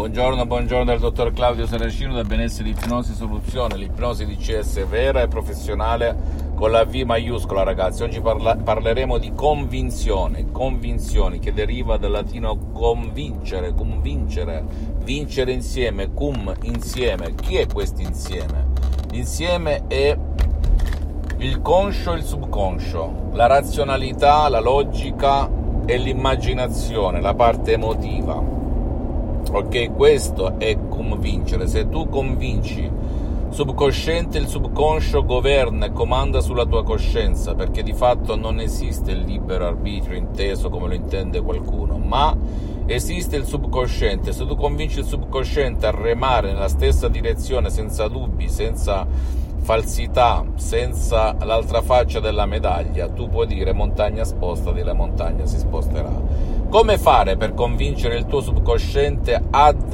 Buongiorno, buongiorno dal dottor Claudio Saracino da Benessere Ipnosi Soluzione, l'ipnosi di CS vera e professionale con la V maiuscola ragazzi. Oggi parla- parleremo di convinzione, convinzioni che deriva dal latino convincere, convincere, vincere insieme, cum insieme. Chi è questo insieme? L'insieme è il conscio e il subconscio, la razionalità, la logica e l'immaginazione, la parte emotiva Ok, questo è convincere. Se tu convinci subconsciente, il subconscio governa e comanda sulla tua coscienza, perché di fatto non esiste il libero arbitrio inteso come lo intende qualcuno, ma esiste il subconsciente. Se tu convinci il subconsciente a remare nella stessa direzione senza dubbi, senza falsità, senza l'altra faccia della medaglia, tu puoi dire montagna spostati, la montagna si sposterà. Come fare per convincere il tuo subconsciente ad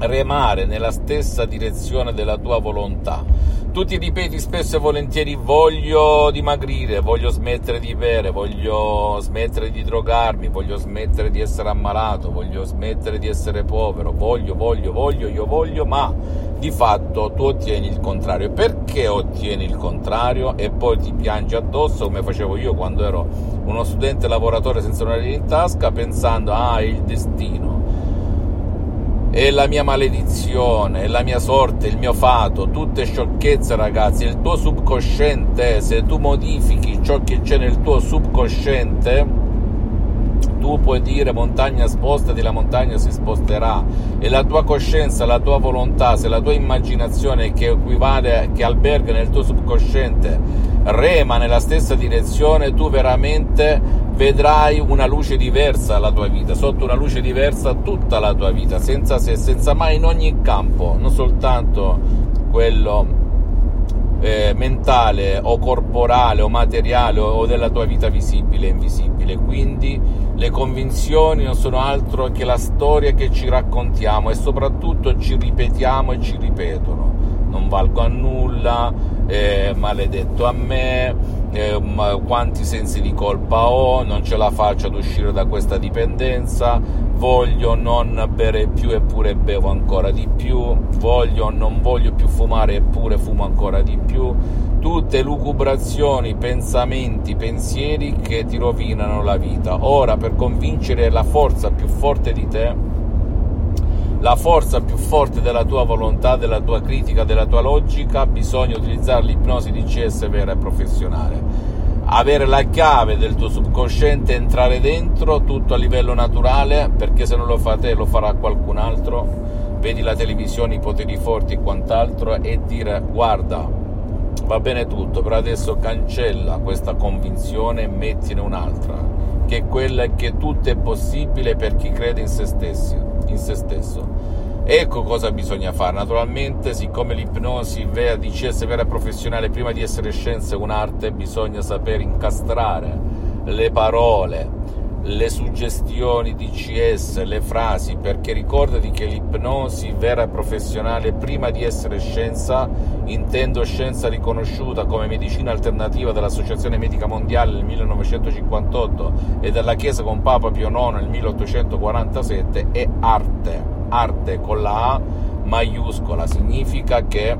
remare nella stessa direzione della tua volontà? Tu ti ripeti spesso e volentieri voglio dimagrire, voglio smettere di bere, voglio smettere di drogarmi, voglio smettere di essere ammalato, voglio smettere di essere povero, voglio, voglio, voglio, io voglio, ma di fatto tu ottieni il contrario. Perché ottieni il contrario e poi ti piangi addosso come facevo io quando ero uno studente lavoratore senza una linea in tasca pensando ah il destino è la mia maledizione, è la mia sorte, il mio fato, tutte sciocchezze ragazzi, il tuo subconsciente, se tu modifichi ciò che c'è nel tuo subconsciente, tu puoi dire montagna spostati, la montagna si sposterà. E la tua coscienza, la tua volontà, se la tua immaginazione che equivale, che alberga nel tuo subconsciente rema nella stessa direzione, tu veramente vedrai una luce diversa alla tua vita, sotto una luce diversa tutta la tua vita, senza se, senza mai in ogni campo, non soltanto quello eh, mentale o corporale o materiale o della tua vita visibile e invisibile. Quindi le convinzioni non sono altro che la storia che ci raccontiamo e soprattutto ci ripetiamo e ci ripetono. Non valgo a nulla, eh, maledetto a me, eh, quanti sensi di colpa ho, non ce la faccio ad uscire da questa dipendenza, voglio non bere più eppure bevo ancora di più, voglio non voglio più fumare eppure fumo ancora di più, tutte lucubrazioni, pensamenti, pensieri che ti rovinano la vita. Ora per convincere la forza più forte di te, la forza più forte della tua volontà, della tua critica, della tua logica, bisogna utilizzare l'ipnosi di CS vera e professionale. Avere la chiave del tuo subconsciente, entrare dentro tutto a livello naturale, perché se non lo fa te lo farà qualcun altro, vedi la televisione, i poteri forti e quant'altro, e dire guarda, va bene tutto, però adesso cancella questa convinzione e mettine un'altra, che è quella che tutto è possibile per chi crede in se, stessi, in se stesso Ecco cosa bisogna fare. Naturalmente, siccome l'ipnosi vera, DCS vera e professionale, prima di essere scienza è un'arte, bisogna saper incastrare le parole, le suggestioni DCS, le frasi, perché ricordati che l'ipnosi vera e professionale, prima di essere scienza, intendo scienza riconosciuta come medicina alternativa dall'Associazione Medica Mondiale nel 1958 e dalla Chiesa con Papa Pio IX nel 1847, è arte. Arte con la A maiuscola significa che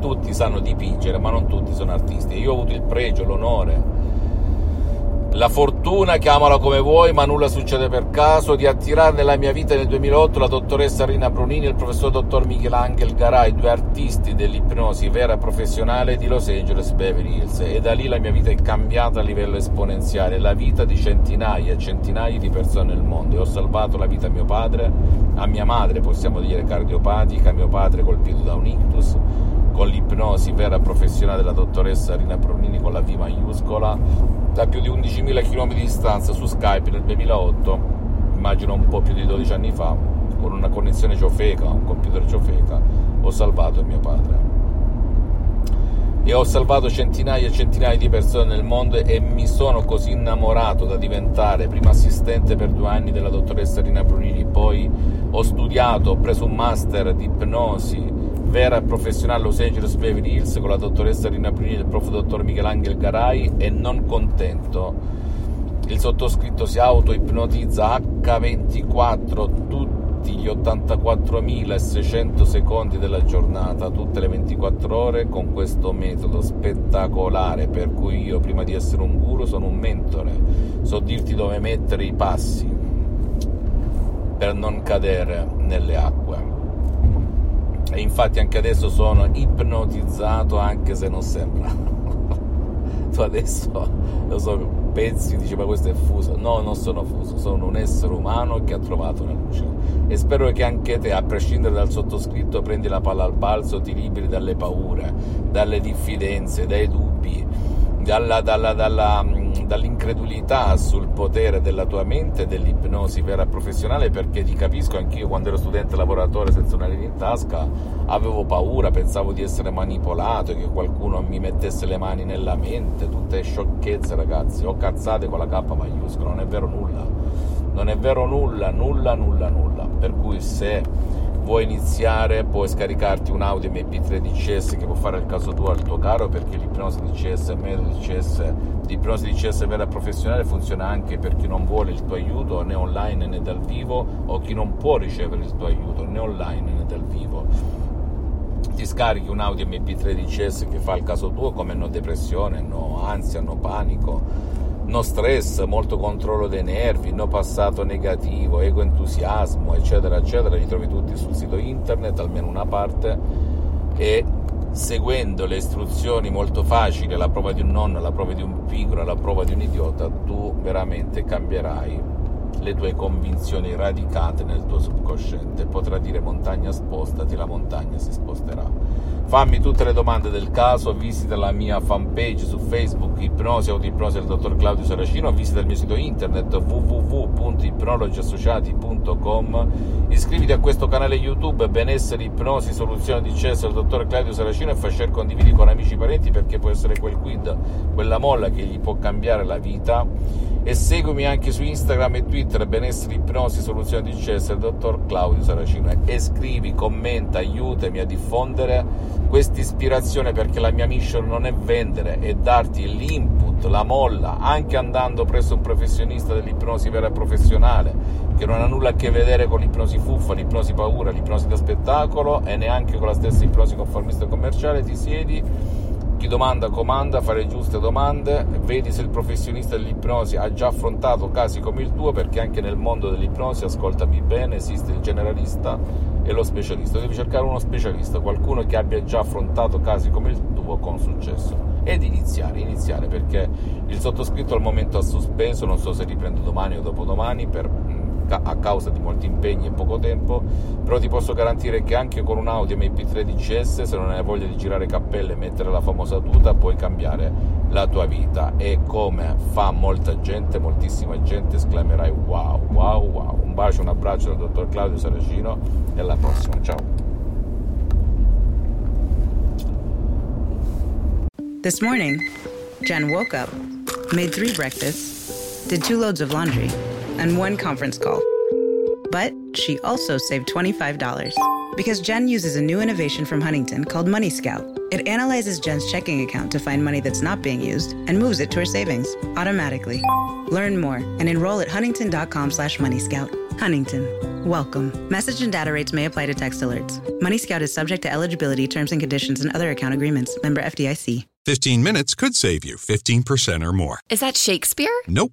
tutti sanno dipingere ma non tutti sono artisti. Io ho avuto il pregio, l'onore la fortuna, chiamala come vuoi, ma nulla succede per caso, di attirare nella mia vita nel 2008 la dottoressa Rina Brunini e il professor dottor Michelangelo Garay, due artisti dell'ipnosi vera professionale di Los Angeles Beverly Hills. E da lì la mia vita è cambiata a livello esponenziale, la vita di centinaia e centinaia di persone nel mondo. E ho salvato la vita a mio padre, a mia madre, possiamo dire cardiopatica, a mio padre colpito da un ictus con l'ipnosi vera professionale della dottoressa Rina Brunini con la V maiuscola da più di 11.000 km di distanza su Skype nel 2008, immagino un po' più di 12 anni fa, con una connessione ciofeca, un computer ciofeca, ho salvato mio padre. E ho salvato centinaia e centinaia di persone nel mondo e mi sono così innamorato da diventare prima assistente per due anni della dottoressa Rina Brunini, poi ho studiato, ho preso un master di ipnosi vera e professionale Los Angeles Beverly Hills con la dottoressa Rina Brunini e il prof. dottor Michelangelo Garai e non contento il sottoscritto si auto-ipnotizza H24 tutti gli 84.600 secondi della giornata, tutte le 24 ore, con questo metodo spettacolare per cui io prima di essere un guru sono un mentore, so dirti dove mettere i passi per non cadere nelle acque. E infatti anche adesso sono ipnotizzato anche se non sembra. tu adesso lo so pensi, dice ma questo è fuso. No, non sono fuso, sono un essere umano che ha trovato la luce. E spero che anche te, a prescindere dal sottoscritto, prendi la palla al balzo, ti liberi dalle paure, dalle diffidenze, dai dubbi, dalla, dalla, dalla dall'incredulità sul potere della tua mente e dell'ipnosi vera professionale perché ti capisco anch'io quando ero studente lavoratore senza una linea in tasca avevo paura, pensavo di essere manipolato, che qualcuno mi mettesse le mani nella mente, tutte sciocchezze ragazzi, ho cazzate con la K maiuscola, non è vero nulla, non è vero nulla, nulla, nulla, nulla, per cui se vuoi iniziare puoi scaricarti un audio MP3 DCS che può fare il caso tuo al tuo caro perché l'ipnosi DCS, il metodo DCS, l'ipnosi DCS vera e professionale funziona anche per chi non vuole il tuo aiuto né online né dal vivo o chi non può ricevere il tuo aiuto né online né dal vivo. Ti scarichi un audio MP3 DCS che fa il caso tuo come no depressione, no ansia, no panico no stress, molto controllo dei nervi, no passato negativo, ego entusiasmo, eccetera, eccetera, li trovi tutti sul sito internet, almeno una parte, e seguendo le istruzioni molto facili, la prova di un nonno, la prova di un pigro, la prova di un idiota, tu veramente cambierai le tue convinzioni radicate nel tuo subconsciente. Potrà dire montagna spostati, la montagna si sposterà. Fammi tutte le domande del caso, visita la mia fanpage su Facebook, Ipnosi Autoipnosi del dottor Claudio Saracino, visita il mio sito internet www.ipnologiassociati.com, iscriviti a questo canale YouTube Benessere Ipnosi Soluzione di Cesso del dottor Claudio Saracino e fai share condividi con amici e parenti perché può essere quel quid, quella molla che gli può cambiare la vita. E seguimi anche su Instagram e Twitter benessere ipnosi soluzione di CS dottor Claudio Saracino. E scrivi, commenta, aiutami a diffondere questa ispirazione perché la mia mission non è vendere è darti l'input, la molla anche andando presso un professionista dell'ipnosi vera e professionale che non ha nulla a che vedere con l'ipnosi fuffa, l'ipnosi paura, l'ipnosi da spettacolo e neanche con la stessa ipnosi conformista commerciale. Ti siedi chi domanda comanda, fare giuste domande, vedi se il professionista dell'ipnosi ha già affrontato casi come il tuo, perché anche nel mondo dell'ipnosi, ascoltami bene, esiste il generalista e lo specialista. Devi cercare uno specialista, qualcuno che abbia già affrontato casi come il tuo con successo. Ed iniziare, iniziare, perché il sottoscritto al momento ha sospeso, non so se riprendo domani o dopodomani, per a causa di molti impegni e poco tempo, però ti posso garantire che anche con un Audi MP3 DCS, se non hai voglia di girare cappelle e mettere la famosa tuta, puoi cambiare la tua vita e come fa molta gente, moltissima gente, esclamerai wow, wow, wow. Un bacio, un abbraccio dal dottor Claudio Saracino e alla prossima, ciao. This morning, Jen woke up, made three breakfasts, did two loads of laundry and one conference call. But she also saved $25 because Jen uses a new innovation from Huntington called Money Scout. It analyzes Jen's checking account to find money that's not being used and moves it to her savings automatically. Learn more and enroll at huntington.com slash moneyscout. Huntington. Welcome. Message and data rates may apply to text alerts. Money Scout is subject to eligibility, terms and conditions, and other account agreements. Member FDIC. 15 minutes could save you 15% or more. Is that Shakespeare? Nope.